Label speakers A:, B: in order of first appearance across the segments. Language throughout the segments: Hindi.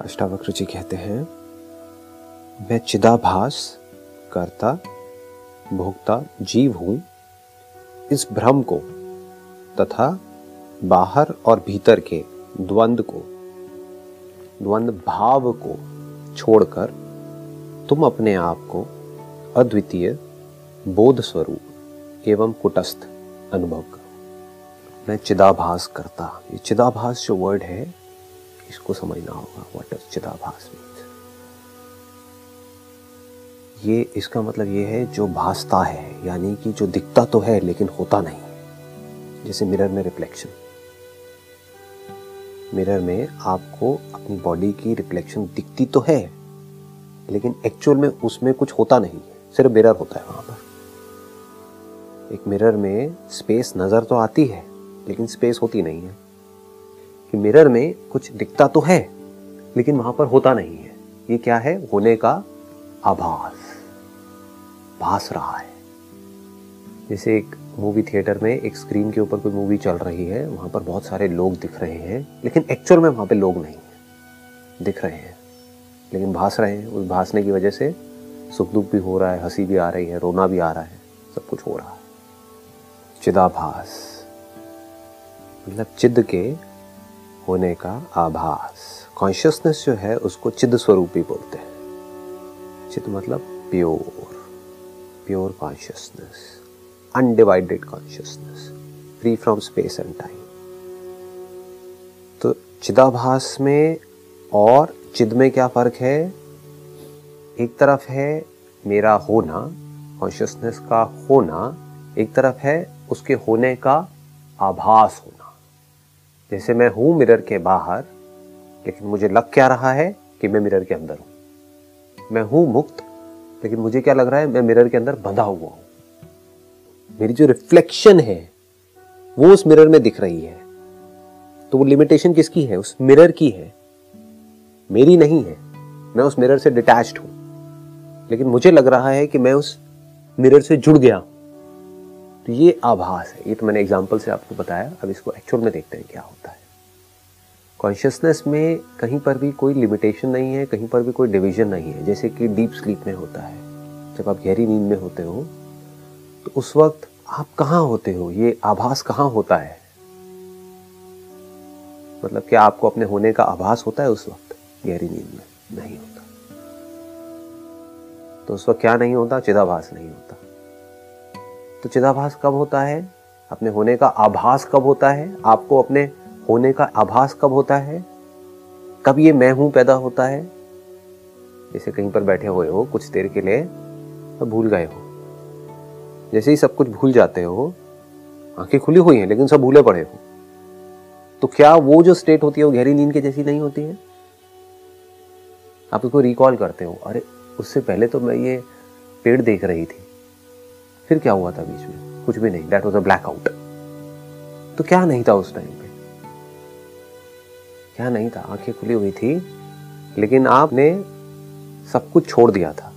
A: अष्टावक्र जी कहते हैं, मैं चिदाभास करता, भोक्ता, जीव हूँ। इस भ्रम को तथा बाहर और भीतर के द्वंद को, द्वंद भाव को छोड़कर तुम अपने आप को अद्वितीय, बोध स्वरूप एवं कुटस्थ अनुभव करो। मैं चिदाभास करता। ये चिदाभास जो वर्ड है इसको समझना होगा व्हाट इज़ चिदाभास मीन्स ये, इसका मतलब ये है, जो भासता है, यानी कि जो दिखता तो है, लेकिन होता नहीं जैसे मिरर में रिफ्लेक्शन मिरर में आपको अपनी बॉडी की रिफ्लेक्शन दिखती तो है, लेकिन एक्चुअल में उसमें कुछ होता नहीं सिर्फ़ मिरर होता है वहाँ पर। एक मिरर में स्पेस नज़र तो आती है, लेकिन स्पेस होती नहीं है। कि मिरर में कुछ दिखता तो है, लेकिन वहाँ पर होता नहीं है। ये क्या है? होने का आभास। भास रहा है। जैसे एक मूवी थिएटर में एक स्क्रीन के ऊपर कोई मूवी चल रही है, वहाँ पर बहुत सारे लोग दिख रहे हैं, लेकिन एक्चुअल में वहाँ पे लोग नहीं है। दिख रहे हैं, लेकिन भास रहे हैं। उस भासने की वजह से सुख दुख भी हो रहा है, हँसी भी आ रही है, रोना भी आ रहा है। सब कुछ हो रहा है। चिदाभास। मतलब चिद के होने का आभास। कॉन्शियसनेस जो है, उसको चिद स्वरूप बोलते हैं। चिद मतलब pure pure consciousness undivided consciousness free from space and time तो चिदाभास में और चिद में क्या फ़र्क है? एक तरफ़ है मेरा होना कॉन्शियसनेस का होना, एक तरफ़ है उसके होने का आभास होना। जैसे मैं हूँ मिरर के बाहर, लेकिन मुझे लग क्या रहा है कि मैं मिरर के अंदर हूँ। मैं हूँ मुक्त, लेकिन मुझे क्या लग रहा है मैं मिरर के अंदर बंधा हुआ हूँ। मेरी जो रिफ्लेक्शन है, वो उस मिरर में दिख रही है। तो वो लिमिटेशन किसकी है? उस मिरर की है। मेरी नहीं है। मैं उस मिरर से डिटैच्ड हूँ। लेकिन मुझे लग रहा है कि मैं उस मिरर से जुड़ गया तो ये आभास है। ये तो मैंने एग्ज़ाम्पल से आपको बताया। अब इसको एक्चुअल में देखते हैं क्या होता है। कॉन्शियसनेस में कहीं पर भी कोई लिमिटेशन नहीं है, कहीं पर भी कोई डिवीज़न नहीं है। जैसे कि डीप स्लीप में होता है। जब आप गहरी नींद में होते हो तो उस वक्त आप कहाँ होते हो? ये आभास कहाँ होता है? मतलब क्या आपको अपने होने का आभास होता है उस वक्त? गहरी नींद में नहीं होता। तो उस वक्त क्या नहीं होता? चिदाभास नहीं होता। तो चिदाभास कब होता है? अपने होने का आभास कब होता है? आपको अपने होने का आभास कब होता है? कब ये मैं हूँ पैदा होता है? जैसे कहीं पर बैठे हुए हो, कुछ देर के लिए तो भूल गए हो। जैसे ही सब कुछ भूल जाते हो, आँखें खुली हुई हैं, लेकिन सब भूले पड़े हो। तो क्या वो जो स्टेट होती है, वो गहरी नींद के जैसी नहीं होती है? आप उसको रिकॉल करते हो। अरे, उससे पहले तो मैं ये पेड़ देख रही थी। फिर क्या हुआ था बीच में? कुछ भी नहीं. That was a black out तो क्या नहीं था उस टाइम पे? क्या नहीं था? आँखें खुली हुई थी, लेकिन आपने सब कुछ छोड़ दिया था.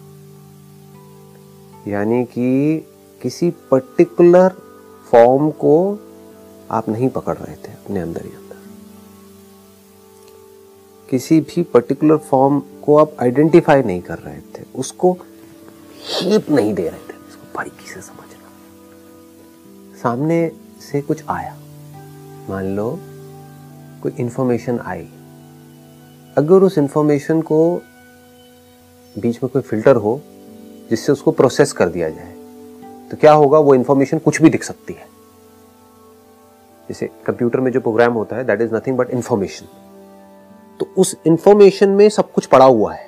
A: यानी कि किसी पर्टिकुलर फॉर्म को आप नहीं पकड़ रहे थे अपने अंदर ही अंदर. किसी भी पर्टिकुलर फॉर्म को आप आइडेंटिफाई नहीं कर रहे थे. उसको हीप नहीं दे रहे थे. बारीकी से समझना। सामने से कुछ आया। मान लो, कोई इंफॉर्मेशन आई। अगर उस इंफॉर्मेशन को बीच में कोई फ़िल्टर हो, जिससे उसको प्रोसेस कर दिया जाए तो क्या होगा, वो इंफॉर्मेशन कुछ भी दिख सकती है। जैसे कंप्यूटर में जो प्रोग्राम होता है that is nothing but information तो उस इंफॉर्मेशन में सब कुछ पड़ा हुआ है।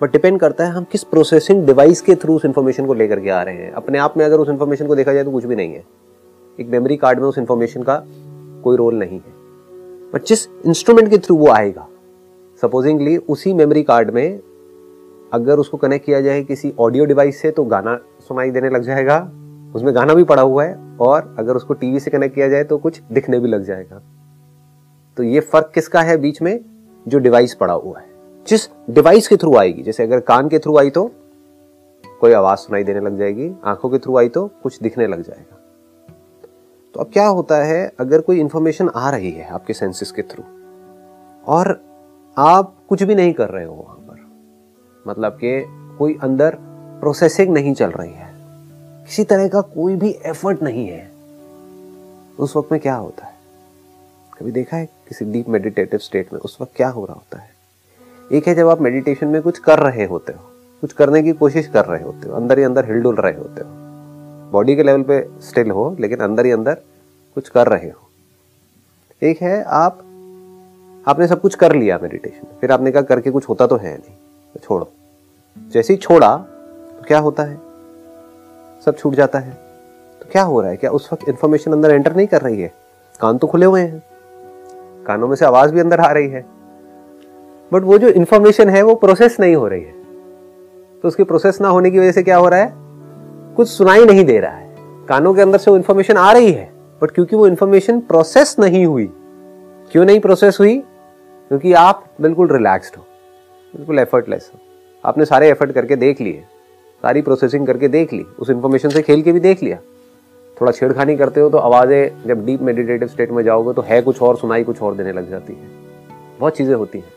A: बट डिपेंड करता है हम किस प्रोसेसिंग डिवाइस के थ्रू उस इन्फॉर्मेशन को लेकर के आ रहे हैं। अपने आप में अगर उस इन्फॉर्मेशन को देखा जाए तो कुछ भी नहीं है। एक मेमोरी कार्ड में उस इन्फॉर्मेशन का कोई रोल नहीं है। बट जिस इंस्ट्रूमेंट के थ्रू वो आएगा सपोजिंगली उसी मेमोरी कार्ड में अगर उसको कनेक्ट किया जाए किसी ऑडियो डिवाइस से तो गाना सुनाई देने लग जाएगा, उसमें गाना भी पड़ा हुआ है, और अगर उसको टीवी से कनेक्ट किया जाए तो कुछ दिखने भी लग जाएगा। तो ये फ़र्क किसका है बीच में? जो डिवाइस पड़ा हुआ है। जिस डिवाइस के थ्रू आएगी, जैसे अगर कान के थ्रू आई तो कोई आवाज़ सुनाई देने लग जाएगी, आँखों के थ्रू आई तो कुछ दिखने लग जाएगा। तो अब क्या होता है, अगर कोई इंफॉर्मेशन आ रही है आपके सेंसेस के थ्रू और आप कुछ भी नहीं कर रहे हो वहाँ पर मतलब कि कोई अंदर प्रोसेसिंग नहीं चल रही है, किसी तरह का कोई भी एफर्ट नहीं है, उस वक्त में क्या होता है? कभी देखा है किसी डीप मेडिटेटिव स्टेट में उस वक्त क्या हो रहा होता है? एक है जब आप मेडिटेशन में कुछ कर रहे होते हो, कुछ करने की कोशिश कर रहे होते हो, अंदर ही अंदर हिलडुल रहे होते हो। बॉडी के लेवल पे स्टिल हो, लेकिन अंदर ही अंदर कुछ कर रहे हो। एक है आप, आपने सब कुछ कर लिया मेडिटेशन फिर आपने कहा करके कुछ होता तो है नहीं तो छोड़ो। जैसे ही छोड़ा तो क्या होता है? सब छूट जाता है। तो क्या हो रहा है? क्या उस वक्त इंफॉर्मेशन अंदर एंटर नहीं कर रही है? कान तो खुले हुए हैं। कानों में से आवाज़ भी अंदर आ रही है। बट वो जो इंफॉर्मेशन है, वो प्रोसेस नहीं हो रही है। तो उसकी प्रोसेस ना होने की वजह से क्या हो रहा है? कुछ सुनाई नहीं दे रहा है। कानों के अंदर से वो इंफॉर्मेशन आ रही है, बट क्योंकि वो इंफॉर्मेशन प्रोसेस नहीं हुई, क्यों नहीं प्रोसेस हुई? क्योंकि आप बिल्कुल रिलैक्स्ड हो, बिल्कुल एफर्टलेस हो। आपने सारे एफर्ट करके देख लिए, सारी प्रोसेसिंग करके देख ली, उस इंफॉर्मेशन से खेल के भी देख लिया। थोड़ा छेड़खानी करते हो तो आवाज़ें, जब डीप मेडिटेटिव स्टेट में जाओगे तो है कुछ और, सुनाई कुछ और देने लग जाती है। बहुत चीज़ें होती हैं।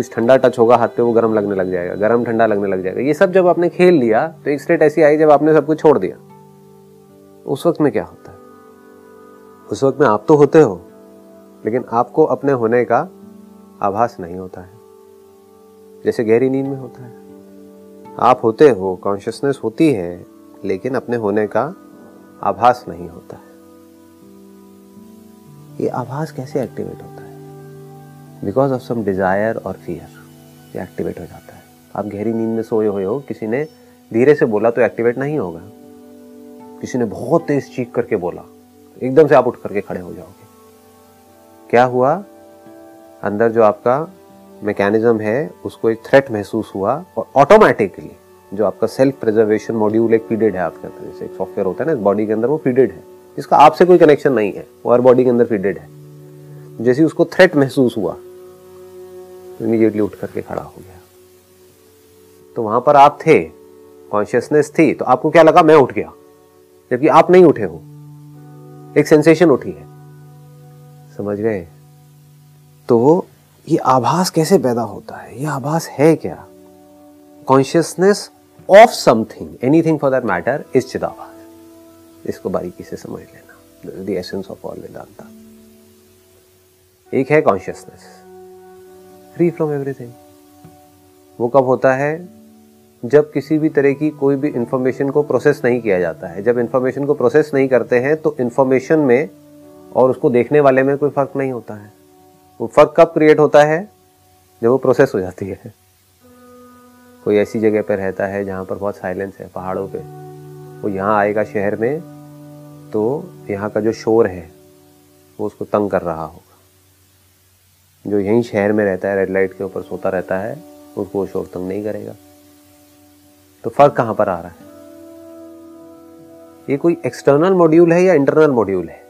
A: कुछ ठंडा टच होगा, हाथ पे वो गर्म लगने लग जाएगा, गर्म ठंडा लगने लग जाएगा। ये सब जब आपने खेल लिया तो एक स्टेट ऐसी आई जब आपने सब कुछ छोड़ दिया। उस वक्त में क्या होता है? उस वक्त में आप तो होते हो, लेकिन आपको अपने होने का आभास नहीं होता है। जैसे गहरी नींद में होता है। आप होते हो कॉन्शियसनेस होती है, लेकिन अपने होने का आभास नहीं होता है। ये आभास कैसे एक्टिवेट होता है? बिकॉज़ ऑफ़ सम डिज़ायर और फियर ये एक्टिवेट हो जाता है। आप गहरी नींद में सोए हुए हो, किसी ने धीरे से बोला तो एक्टिवेट नहीं होगा। किसी ने बहुत तेज चीख करके बोला एकदम से आप उठ करके खड़े हो जाओगे। क्या हुआ? अंदर जो आपका मैकेनिज्म है, उसको एक थ्रेट महसूस हुआ, और ऑटोमेटिकली जो आपका सेल्फ प्रिजर्वेशन मॉड्यूल एक फीडेड है आपके अंदर, जैसे एक सॉफ्टवेयर होता है ना बॉडी के अंदर वो फीडेड है, जिसका आपसे कोई कनेक्शन नहीं है, वो हर बॉडी के अंदर फीडेड है। जैसे उसको थ्रेट महसूस हुआ इमीडिएटली उठ करके खड़ा हो गया। तो वहाँ पर आप थे कॉन्शियसनेस थी तो आपको क्या लगा, मैं उठ गया? जबकि आप नहीं उठे हो। एक सेंसेशन उठी है। समझ गए? तो ये आभास कैसे पैदा होता है? ये आभास है क्या? Consciousness of something anything for that matter is चिदाभास इसको बारीकी से समझ लेना। Essence of all Vedanta. एक है कॉन्शियसनेस फ्री फ्रॉम एवरीथिंग वो कब होता है? जब किसी भी तरह की कोई भी इंफॉर्मेशन को प्रोसेस नहीं किया जाता है। जब इंफॉर्मेशन को प्रोसेस नहीं करते हैं तो इन्फॉर्मेशन में और उसको देखने वाले में कोई फ़र्क नहीं होता है। वो फ़र्क कब क्रिएट होता है? जब वो प्रोसेस हो जाती है। कोई ऐसी जगह पर रहता है जहाँ पर बहुत साइलेंस है, पहाड़ों पे। वो यहाँ आएगा शहर में तो यहाँ का जो शोर है, वो उसको तंग कर रहा होगा जो यहीं शहर में रहता है रेड लाइट के ऊपर सोता रहता है, उसको शोर तंग नहीं करेगा। तो फ़र्क कहाँ पर आ रहा है? ये कोई एक्सटर्नल मॉड्यूल है या इंटरनल मॉड्यूल है?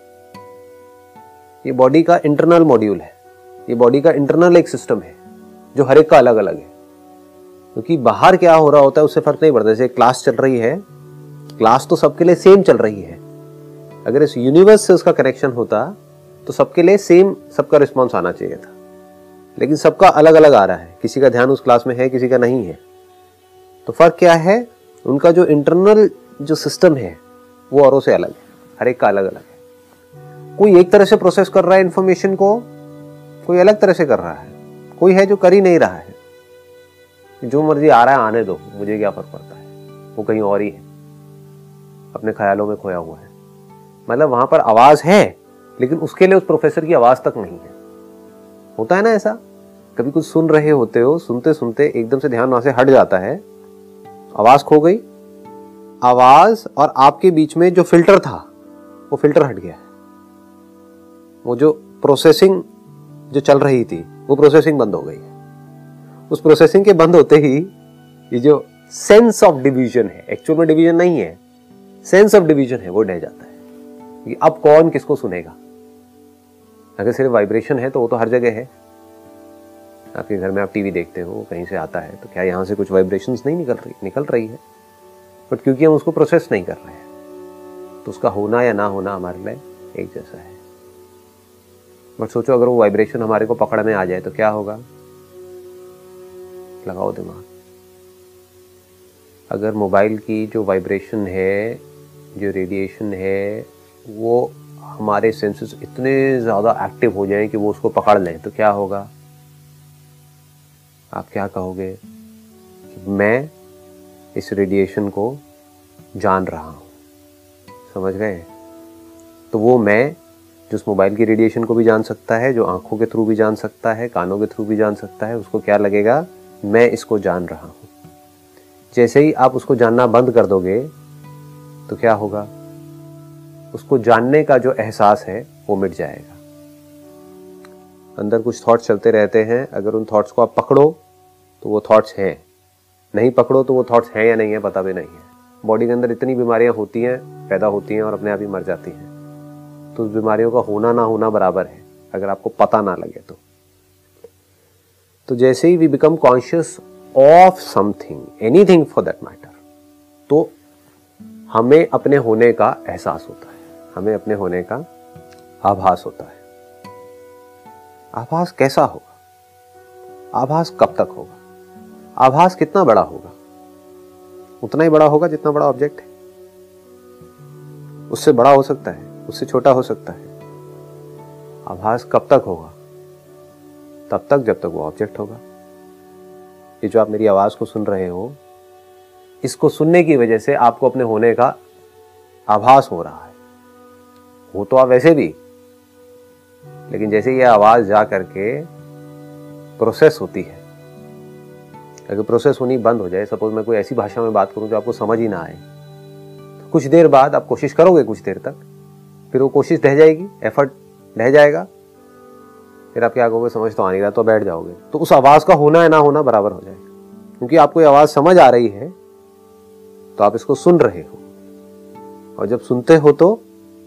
A: ये बॉडी का इंटरनल मॉड्यूल है। ये बॉडी का इंटरनल एक सिस्टम है, जो हर एक का अलग अलग है। क्योंकि तो बाहर क्या हो रहा होता है, उससे फ़र्क नहीं पड़ता। जैसे क्लास चल रही है क्लास तो सबके लिए सेम चल रही है। अगर इस यूनिवर्स से उसका कनेक्शन होता तो सबके लिए सेम सबका रिस्पॉन्स आना चाहिए था। लेकिन सबका अलग अलग आ रहा है। किसी का ध्यान उस क्लास में है, किसी का नहीं है। तो फ़र्क क्या है? उनका जो इंटरनल जो सिस्टम है, वो औरों से अलग है। हर एक का अलग अलग है। कोई एक तरह से प्रोसेस कर रहा है इंफॉर्मेशन को, कोई अलग तरह से कर रहा है। कोई है जो कर ही नहीं रहा है। जो मर्ज़ी आ रहा है, आने दो। मुझे क्या फ़र्क पड़ता है? वो कहीं और ही है। अपने ख्यालों में खोया हुआ है। मतलब वहाँ पर आवाज़ है, लेकिन उसके लिए उस प्रोफेसर की आवाज़ तक नहीं है। होता है ना ऐसा? कभी कुछ सुन रहे होते हो, सुनते सुनते एकदम से ध्यान वहाँ से हट जाता है। आवाज़ खो गई। आवाज़ और आपके बीच में जो फ़िल्टर था, वो फ़िल्टर हट गया वो जो प्रोसेसिंग जो चल रही थी, वो प्रोसेसिंग बंद हो गई उस प्रोसेसिंग के बंद होते ही ये जो सेंस ऑफ़ डिवीज़न है एक्चुअल में डिवीज़न नहीं है सेंस ऑफ़ डिवीज़न है, वो डह जाता है। कि अब कौन किसको सुनेगा? अगर सिर्फ़ वाइब्रेशन है तो वो तो हर जगह है। आपके घर में आप टीवी देखते हो, कहीं से आता है तो क्या यहाँ से कुछ वाइब्रेशन नहीं निकल रही निकल रही है? बट क्योंकि हम उसको प्रोसेस नहीं कर रहे हैं तो उसका होना या ना होना हमारे लिए एक जैसा है। बट सोचो, अगर वो वाइब्रेशन हमारे को पकड़ में आ जाए तो क्या होगा? लगाओ दिमाग। अगर मोबाइल की जो वाइब्रेशन है, जो रेडिएशन है, वो हमारे सेंसेस इतने ज़्यादा एक्टिव हो जाएँ कि वो उसको पकड़ लें तो क्या होगा? आप क्या कहोगे? कि मैं इस रेडिएशन को जान रहा हूँ। समझ गए? तो वो मैं जो उस मोबाइल की रेडिएशन को भी जान सकता है, जो आँखों के थ्रू भी जान सकता है, कानों के थ्रू भी जान सकता है, उसको क्या लगेगा? मैं इसको जान रहा हूँ। जैसे ही आप उसको जानना बंद कर दोगे तो क्या होगा? उसको जानने का जो एहसास है, वो मिट जाएगा। अंदर कुछ थॉट्स चलते रहते हैं। अगर उन थॉट्स को आप पकड़ो तो वो थॉट्स हैं। नहीं पकड़ो तो वो थॉट्स हैं या नहीं है, पता भी नहीं है। बॉडी के अंदर इतनी बीमारियाँ होती हैं, पैदा होती हैं और अपने आप ही मर जाती हैं। तो उस बीमारियों का होना ना होना बराबर है, अगर आपको पता ना लगे तो। तो जैसे ही we become conscious of something anything for that matter तो हमें अपने होने का एहसास होता है। हमें अपने होने का आभास होता है। आभास कैसा होगा? आभास कब तक होगा? आभास कितना बड़ा होगा? उतना ही बड़ा होगा जितना बड़ा ऑब्जेक्ट है। उससे बड़ा हो सकता है, उससे छोटा हो सकता है। आभास कब तक होगा? तब तक जब तक वो ऑब्जेक्ट होगा। ये जो आप मेरी आवाज़ को सुन रहे हो, इसको सुनने की वजह से आपको अपने होने का आभास हो रहा है। हो तो आप वैसे भी। लेकिन जैसे ये आवाज़ जा करके प्रोसेस होती है। अगर प्रोसेस होनी बंद हो जाए सपोज़ मैं कोई ऐसी भाषा में बात करूँ जो आपको समझ ही ना आए तो कुछ देर बाद आप कोशिश करोगे कुछ देर तक, फिर वो कोशिश रह जाएगी एफर्ट रह जाएगा, फिर आप क्या कहोगे, समझ तो आ नहीं रहा तो बैठ जाओगे। तो उस आवाज़ का होना है, ना होना बराबर हो जाएगा। क्योंकि आपको ये आवाज़ समझ आ रही है तो आप इसको सुन रहे हो। और जब सुनते हो तो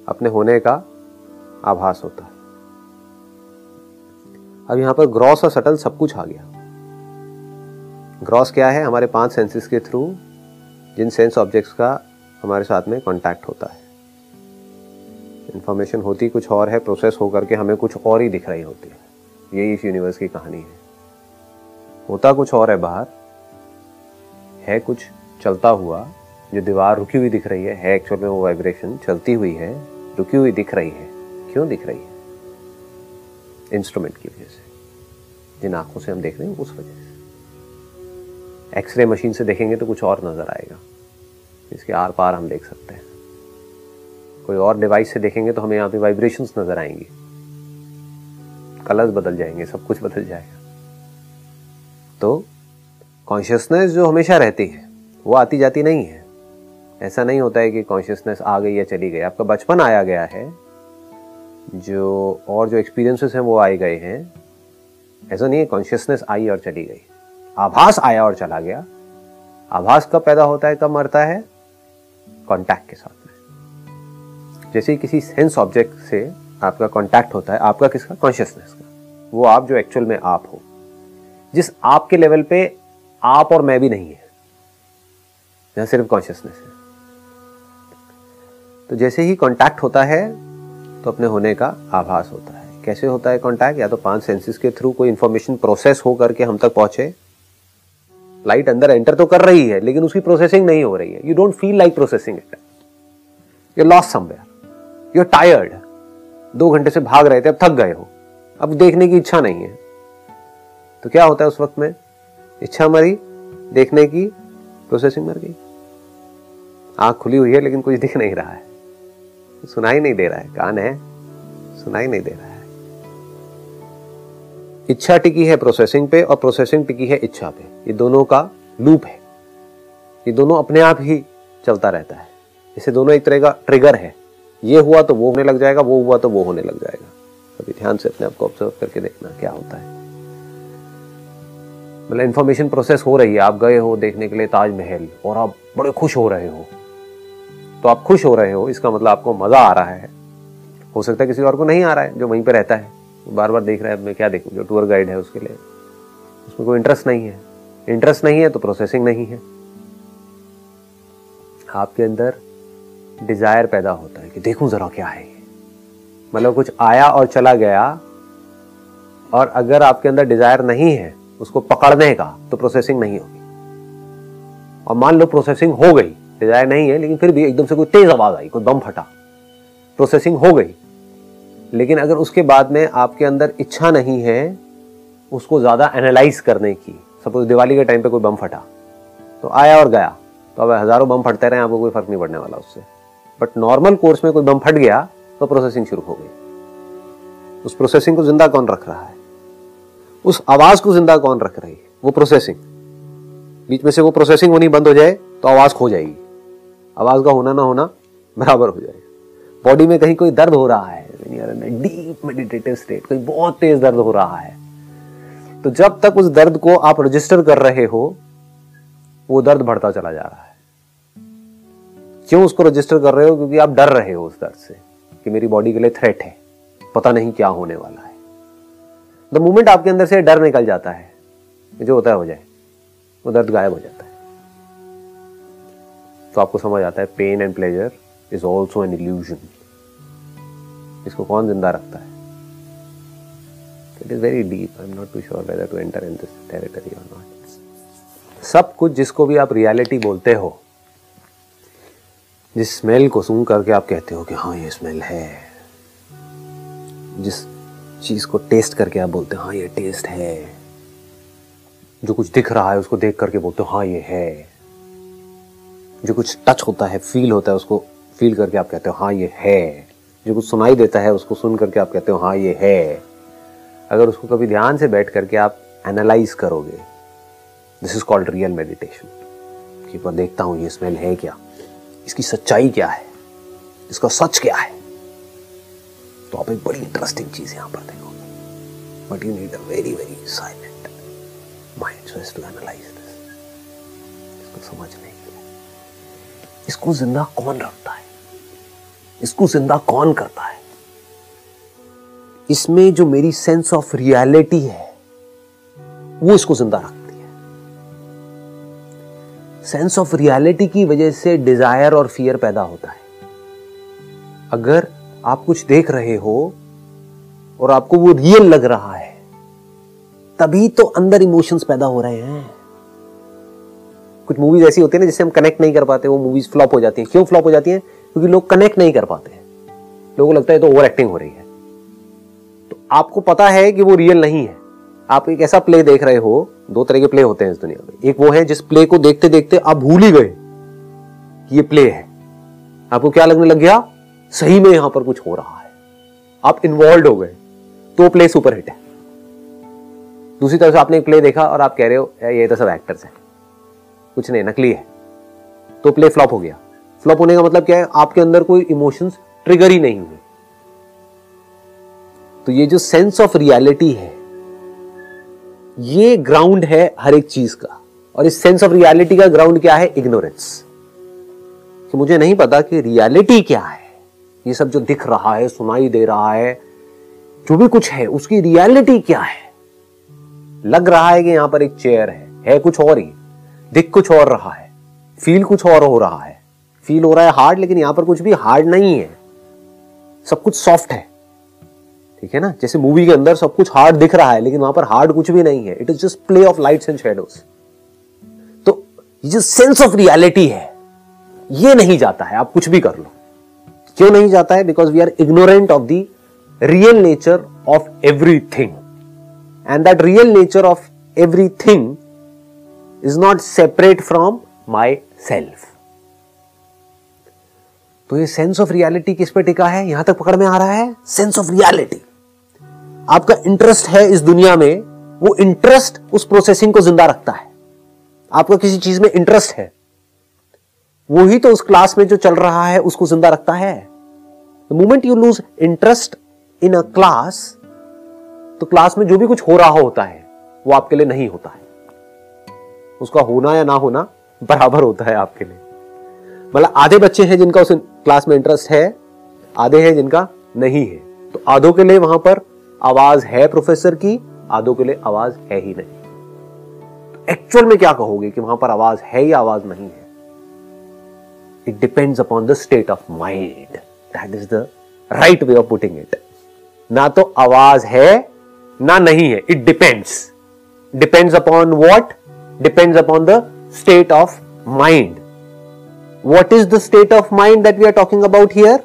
A: अपने होने का आभास होता है। अब यहाँ पर ग्रॉस और सटल सब कुछ आ गया। ग्रॉस क्या है? हमारे पाँच सेंसेस के थ्रू जिन सेंस ऑब्जेक्ट्स का हमारे साथ में कांटेक्ट होता है। इंफॉर्मेशन होती कुछ और है प्रोसेस होकर के हमें कुछ और ही दिख रही होती है। यही इस यूनिवर्स की कहानी है। होता कुछ और है बाहर, है कुछ चलता हुआ, जो दीवार रुकी हुई दिख रही है है एक्चुअल में वो वाइब्रेशन चलती हुई है। रुकी हुई दिख रही है। क्यों दिख रही है? इंस्ट्रूमेंट की वजह से। जिन आँखों से हम देख रहे हैं, उस वजह से। एक्सरे मशीन से देखेंगे तो कुछ और नज़र आएगा। इसके आर पार हम देख सकते हैं। कोई और डिवाइस से देखेंगे तो हमें यहाँ पे वाइब्रेशंस नज़र आएँगी। कलर्स बदल जाएँगे, सब कुछ बदल जाएगा। तो कॉन्शियसनेस जो हमेशा रहती है, वो आती जाती नहीं है। ऐसा नहीं होता है कि कॉन्शियसनेस आ गई या चली गई। आपका बचपन आया गया है, जो और जो एक्सपीरियंसेस हैं वो आए गए हैं। ऐसा नहीं है कॉन्शियसनेस आई और चली गई। आभास आया और चला गया। आभास कब पैदा होता है, कब मरता है? कॉन्टैक्ट के साथ में। जैसे किसी सेंस ऑब्जेक्ट से आपका कॉन्टैक्ट होता है, आपका किसका? कॉन्शियसनेस का। वो आप जो एक्चुअल में आप हो। जिस आपके लेवल पे आप और मैं भी नहीं है यहाँ सिर्फ़ कॉन्शियसनेस है। तो जैसे ही कांटेक्ट होता है तो अपने होने का आभास होता है। कैसे होता है कांटेक्ट या तो पाँच सेंसेस के थ्रू कोई इंफॉर्मेशन प्रोसेस हो करके हम तक पहुँचे। लाइट अंदर एंटर तो कर रही है, लेकिन उसकी प्रोसेसिंग नहीं हो रही है। You don't feel like processing it you lose somewhere you tired दो घंटे से भाग रहे थे, अब थक गए हो। अब देखने की इच्छा नहीं है। तो क्या होता है उस वक्त में? इच्छा मरी, देखने की प्रोसेसिंग मर गई। आँख खुली हुई है, लेकिन कुछ दिख नहीं रहा है। सुनाई नहीं दे रहा है, कान है, सुनाई नहीं दे रहा है। इच्छा टिकी है प्रोसेसिंग पे और प्रोसेसिंग टिकी है इच्छा पे। ये दोनों का लूप है। ये दोनों अपने आप ही चलता रहता है। इसे दोनों एक तरह का ट्रिगर है। ये हुआ तो वो होने लग जाएगा, वो हुआ तो वो होने लग जाएगा। कभी ध्यान से अपने आप को ऑब्ज़र्व करके देखना क्या होता है। मतलब इंफॉर्मेशन प्रोसेस हो रही है। आप गए हो देखने के लिए ताजमहल और आप बड़े खुश हो रहे हो। तो आप खुश हो रहे हो, इसका मतलब आपको मज़ा आ रहा है। हो सकता है किसी और को नहीं आ रहा है, जो वहीं पर रहता है। बार बार देख रहा है मैं क्या देखूँ, जो टूर गाइड है उसके लिए। उसमें कोई इंटरेस्ट नहीं है। इंटरेस्ट नहीं है तो प्रोसेसिंग नहीं है। आपके अंदर डिज़ायर पैदा होता है कि देखूँ जरा क्या है मतलब कुछ आया और चला गया, और अगर आपके अंदर डिज़ायर नहीं है, उसको पकड़ने का तो प्रोसेसिंग नहीं होगी। और मान लो प्रोसेसिंग हो गई डिज़ायर नहीं है, लेकिन फिर भी एकदम से कोई तेज आवाज़ आई, कोई बम फटा। प्रोसेसिंग हो गई। लेकिन अगर उसके बाद में आपके अंदर इच्छा नहीं है उसको ज़्यादा एनालाइज करने की सपोज़ दिवाली के टाइम पे कोई बम फटा तो आया और गया। तो अब हज़ारों बम फटते रहे, आपको कोई फ़र्क नहीं पड़ने वाला उससे। बट नॉर्मल कोर्स में कोई बम फट गया तो प्रोसेसिंग शुरू हो गई। उस प्रोसेसिंग को ज़िंदा कौन रख रहा है? उस आवाज़ को ज़िंदा कौन रख रही है? वो प्रोसेसिंग बीच में से वो प्रोसेसिंग होनी बंद हो जाए तो आवाज़ खो जाएगी। आवाज़ का होना ना होना बराबर हो जाएगा। बॉडी में कहीं कोई दर्द हो रहा है डीप मेडिटेटिव स्टेट कोई बहुत तेज दर्द हो रहा है तो जब तक उस दर्द को आप रजिस्टर कर रहे हो, वो दर्द बढ़ता चला जा रहा है। क्यों उसको रजिस्टर कर रहे हो? क्योंकि आप डर रहे हो उस दर्द से कि मेरी बॉडी के लिए थ्रेट है, पता नहीं क्या होने वाला है। द मोमेंट आपके अंदर से डर निकल जाता है, जो होता है, हो जाए, वो दर्द गायब हो जाता है। तो आपको समझ आता है pain and pleasure is also an illusion इसको कौन ज़िंदा रखता है? It is very deep I am not too sure whether to enter in this territory और नॉट सब कुछ जिसको भी आप रियलिटी बोलते हो, जिस स्मेल को सुन करके आप कहते हो कि हाँ ये स्मेल है, जिस चीज़ को टेस्ट करके आप बोलते हो हाँ ये टेस्ट है, जो कुछ दिख रहा है उसको देख करके बोलते हो हाँ ये है। जो कुछ टच होता है फील होता है, उसको फील करके आप कहते हो हाँ ये है। जो कुछ सुनाई देता है, उसको सुन करके आप कहते हो हाँ ये है। अगर उसको कभी ध्यान से बैठ करके आप एनालाइज करोगे this is called real meditation कि मैं देखता हूँ, ये स्मेल है क्या? इसकी सच्चाई क्या है? इसका सच क्या है? तो आप एक बड़ी इंटरेस्टिंग चीज़ यहाँ पर देखोगे but you need a very very silent mind to analyse this इसको समझने के लिए इसको ज़िंदा कौन रखता है? इसको ज़िंदा कौन करता है? इसमें जो मेरी सेंस ऑफ़ रियलिटी है, वो इसको ज़िंदा रखती है। सेंस ऑफ़ रियलिटी की वजह से डिज़ायर और फियर पैदा होता है। अगर आप कुछ देख रहे हो और आपको वो रियल लग रहा है, तभी तो अंदर इमोशंस पैदा हो रहे हैं। कुछ मूवीज़ ऐसी होती है ना जिससे हम कनेक्ट नहीं कर पाते, वो मूवीज़ फ्लॉप हो जाती हैं। क्यों फ्लॉप हो जाती हैं? क्योंकि लोग कनेक्ट नहीं कर पाते। लोगों को लगता है तो ओवर एक्टिंग हो रही है। तो आपको पता है कि वो रियल नहीं है। आप एक ऐसा प्ले देख रहे हो, दो तरह के प्ले होते हैं इस दुनिया में। एक वो है जिस प्ले को देखते देखते आप भूल ही गए कि ये प्ले है। आपको क्या लगने लग गया? सही में यहाँ पर कुछ हो रहा है। आप इन्वॉल्व हो गए तो प्ले सुपर हिट है। दूसरी तरफ़ से आपने एक प्ले देखा और आप कह रहे हो ये तो सब एक्टर्स हैं। कुछ नहीं, नकली है। तो प्ले फ्लॉप हो गया। फ्लॉप होने का मतलब क्या है? आपके अंदर कोई इमोशंस ट्रिगर ही नहीं हुए। तो ये जो सेंस ऑफ़ रियलिटी है, ये ग्राउंड है हर एक चीज़ का। और इस सेंस ऑफ़ रियलिटी का ग्राउंड क्या है? इग्नोरेंस कि मुझे नहीं पता कि रियलिटी क्या है। ये सब जो दिख रहा है, सुनाई दे रहा है, जो भी कुछ है, उसकी रियलिटी क्या है? लग रहा है कि यहाँ पर एक चेयर है। है कुछ और ही। दिख कुछ और रहा है फील कुछ और हो रहा है। फील हो रहा है हार्ड लेकिन यहाँ पर कुछ भी हार्ड नहीं है। सब कुछ सॉफ्ट है। ठीक है ना? जैसे मूवी के अंदर सब कुछ हार्ड दिख रहा है, लेकिन वहाँ पर हार्ड कुछ भी नहीं है। It is just play of lights and shadows तो ये जो सेंस ऑफ़ रियलिटी है, ये नहीं जाता है। आप कुछ भी कर लो। क्यों नहीं जाता है? Because we are ignorant of the real nature of everything and that real nature of everything is not separate from myself तो ये सेंस ऑफ़ रियलिटी किस पे टिका है? यहाँ तक पकड़ में आ रहा है? सेंस ऑफ़ रियलिटी आपका इंटरेस्ट है इस दुनिया में, वो इंटरेस्ट उस प्रोसेसिंग को ज़िंदा रखता है। आपका किसी चीज़ में इंटरेस्ट है, वो ही तो उस क्लास में जो चल रहा है, उसको ज़िंदा रखता है। The moment you lose interest in a class तो क्लास में जो भी कुछ हो रहा होता है, वो आपके लिए नहीं होता है। उसका होना या ना होना बराबर होता है आपके लिए। मतलब आधे बच्चे हैं जिनका उस क्लास में इंटरेस्ट है, आधे हैं जिनका नहीं है। तो आधों के लिए वहाँ पर आवाज़ है प्रोफेसर की, आधों के लिए आवाज़ है ही नहीं। तो एक्चुअल में क्या कहोगे कि वहाँ पर आवाज़ है या आवाज़ नहीं है? It depends upon the state of mind that is the right way of putting it ना तो आवाज़ है, ना नहीं है। It depends depends upon what depends upon the state of mind what is the state of mind that we are talking about here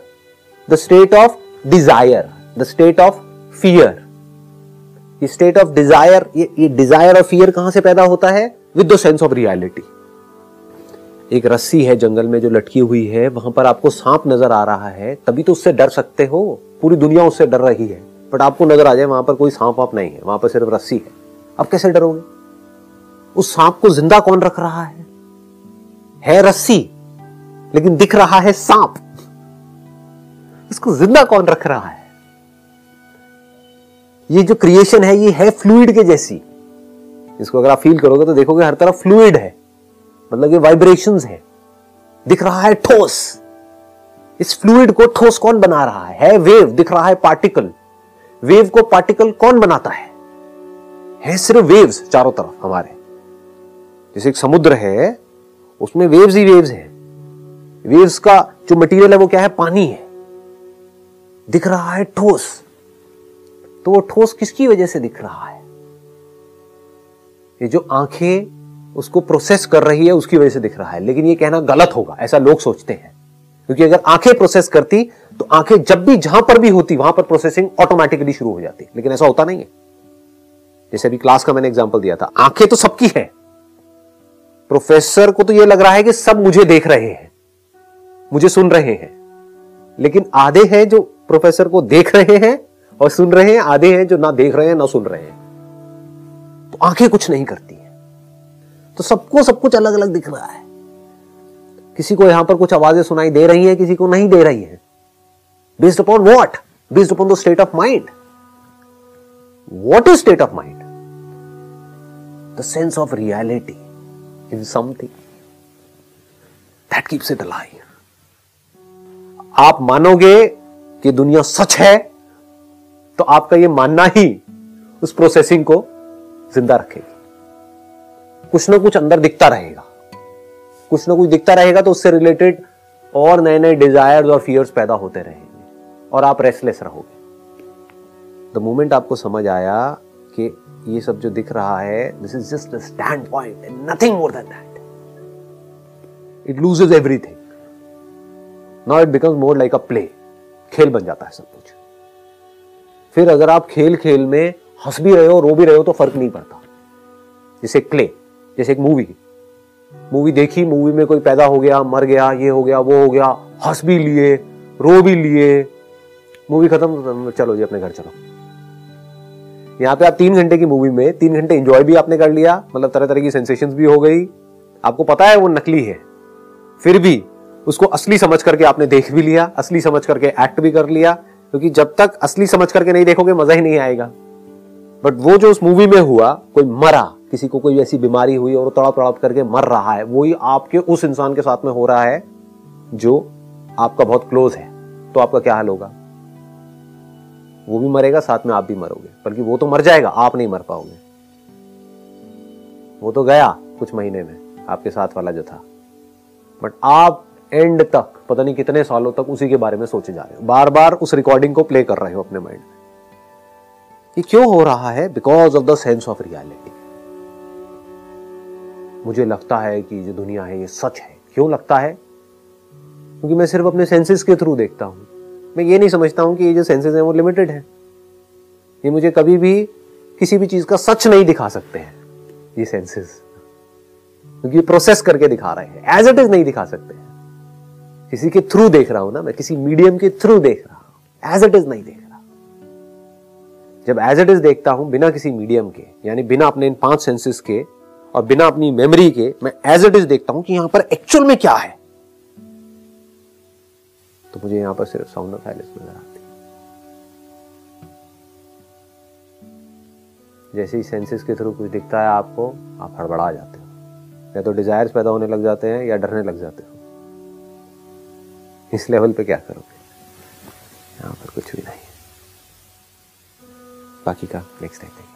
A: the state of desire the state of fear ये स्टेट ऑफ़ डिज़ायर ये डिज़ायर और फियर कहाँ से पैदा होता है? With the sense of reality एक रस्सी है जंगल में जो लटकी हुई है, वहाँ पर आपको सांप नज़र आ रहा है, तभी तो उससे डर सकते हो। पूरी दुनिया उससे डर रही है बट आपको नज़र आ जाए, वहाँ पर कोई सांप आप नहीं है, वहाँ पर सिर्फ़ रस्सी है। आप कैसे डरोगे? उस सांप को ज़िंदा कौन रख रहा है? है रस्सी लेकिन दिख रहा है सांप। इसको ज़िंदा कौन रख रहा है? ये जो क्रिएशन है ये है फ्लूइड के जैसी। इसको अगर आप फील करोगे तो देखोगे हर तरफ़ फ्लूइड है। मतलब ये वाइब्रेशंस है। दिख रहा है ठोस। इस फ्लूइड को ठोस कौन बना रहा है, है वेव दिख रहा है पार्टिकल वेव को पार्टिकल कौन बनाता है? है सिर्फ़ वेव्स चारों तरफ़ हमारे। जैसे एक समुद्र है, उसमें वेव्स ही वेव्स है। वेव्स का जो मटेरियल है वो क्या है? पानी है। दिख रहा है ठोस। तो वो ठोस किसकी वजह से दिख रहा है? ये जो आँखें उसको प्रोसेस कर रही है, उसकी वजह से दिख रहा है। लेकिन ये कहना गलत होगा, ऐसा लोग सोचते हैं। क्योंकि अगर आँखें प्रोसेस करती तो आँखें जब भी जहाँ पर भी होती, वहाँ पर प्रोसेसिंग ऑटोमेटिकली शुरू हो जाती। लेकिन ऐसा होता नहीं है। जैसे अभी क्लास का मैंने एग्ज़ाम्पल दिया था, आँखें तो सबकी है। प्रोफेसर को तो यह लग रहा है कि सब मुझे देख रहे हैं, मुझे सुन रहे हैं। लेकिन आधे हैं जो प्रोफेसर को देख रहे हैं और सुन रहे हैं, आधे हैं जो ना देख रहे हैं, ना सुन रहे हैं। तो आँखें कुछ नहीं करती हैं। तो सबको सब कुछ अलग अलग दिख रहा है। किसी को यहाँ पर कुछ आवाज़ें सुनाई दे रही हैं, किसी को नहीं दे रही हैं। Based upon what based upon the state of mind what is state of mind the sense of reality in something that keeps it alive आप मानोगे कि दुनिया सच है तो आपका यह मानना ही उस प्रोसेसिंग को ज़िंदा रखेगी। कुछ ना कुछ अंदर दिखता रहेगा। कुछ ना कुछ दिखता रहेगा तो उससे रिलेटेड और नए नए डिजायर्स और फियर्स पैदा होते रहेंगे और आप रेस्टलेस रहोगे। द मोमेंट आपको समझ आया कि ये सब जो दिख रहा है this is just a standpoint and nothing more than that it loses everything now it becomes more like a play खेल बन जाता है सब कुछ। फिर अगर आप खेल खेल में हंस भी रहे हो, रो भी रहे हो तो फ़र्क नहीं पड़ता। जैसे क्ले जैसे एक मूवी मूवी देखी मूवी में कोई पैदा हो गया, मर गया, ये हो गया, वो हो गया, हंस भी लिए, रो भी लिए। मूवी खत्म, चलो जी, अपने घर चलो। यहाँ पे आप तीन घंटे की मूवी में तीन घंटे एंजॉय भी आपने कर लिया मतलब तरह तरह की सेंसेशन भी हो गई। आपको पता है वो नकली है। फिर भी उसको असली समझ करके आपने देख भी लिया, असली समझ करके एक्ट भी कर लिया, क्योंकि जब तक असली समझ करके नहीं देखोगे, मज़ा ही नहीं आएगा। बट वो जो उस मूवी में हुआ, कोई मरा, किसी को कोई ऐसी बीमारी हुई और तड़प तड़प करके मर रहा है, वही आपके उस इंसान के साथ में हो रहा है, जो आपका बहुत क्लोज है। तो आपका क्या हाल होगा? वो भी मरेगा, साथ में आप भी मरोगे। बल्कि वो तो मर जाएगा, आप नहीं मर पाओगे। वो तो गया कुछ महीने में, आपके साथ वाला जो था। बट आप एंड तक, पता नहीं कितने सालों तक उसी के बारे में सोचे जा रहे हो। बार बार उस रिकॉर्डिंग को प्ले कर रहे हो अपने माइंड में। ये क्यों हो रहा है? Because of the sense of reality मुझे लगता है कि जो दुनिया है, ये सच है। क्यों लगता है? क्योंकि मैं सिर्फ़ अपने सेंसेस के थ्रू देखता हूँ। मैं ये नहीं समझता हूँ कि ये जो सेंसेस हैं वो लिमिटेड है। ये मुझे कभी भी किसी भी चीज़ का सच नहीं दिखा सकते हैं, ये सेंसेस क्योंकि प्रोसेस करके दिखा रहे हैं। एज इट इज़ नहीं दिखा सकते हैं। किसी के थ्रू देख रहा हूँ ना मैं, किसी मीडियम के थ्रू देख रहा हूँ। एज इट इज़ नहीं देख रहा। जब एज इट इज़ देखता हूँ, बिना किसी मीडियम के, यानी बिना अपने इन पाँच सेंसेस के और बिना अपनी मेमोरी के, मैं एज इट इज़ देखता हूँ कि यहाँ पर एक्चुअल में क्या है। तो मुझे यहाँ पर सिर्फ़ साउंड ऑफ़ साइलेंस नज़र आती है। जैसे ही सेंसेस के थ्रू कुछ दिखता है आपको, आप हड़बड़ा जाते हो। या तो डिजायर्स पैदा होने लग जाते हैं या डरने लग जाते हो। इस लेवल पे क्या करोगे? यहाँ पर कुछ भी नहीं। बाकी का नेक्स्ट टाइम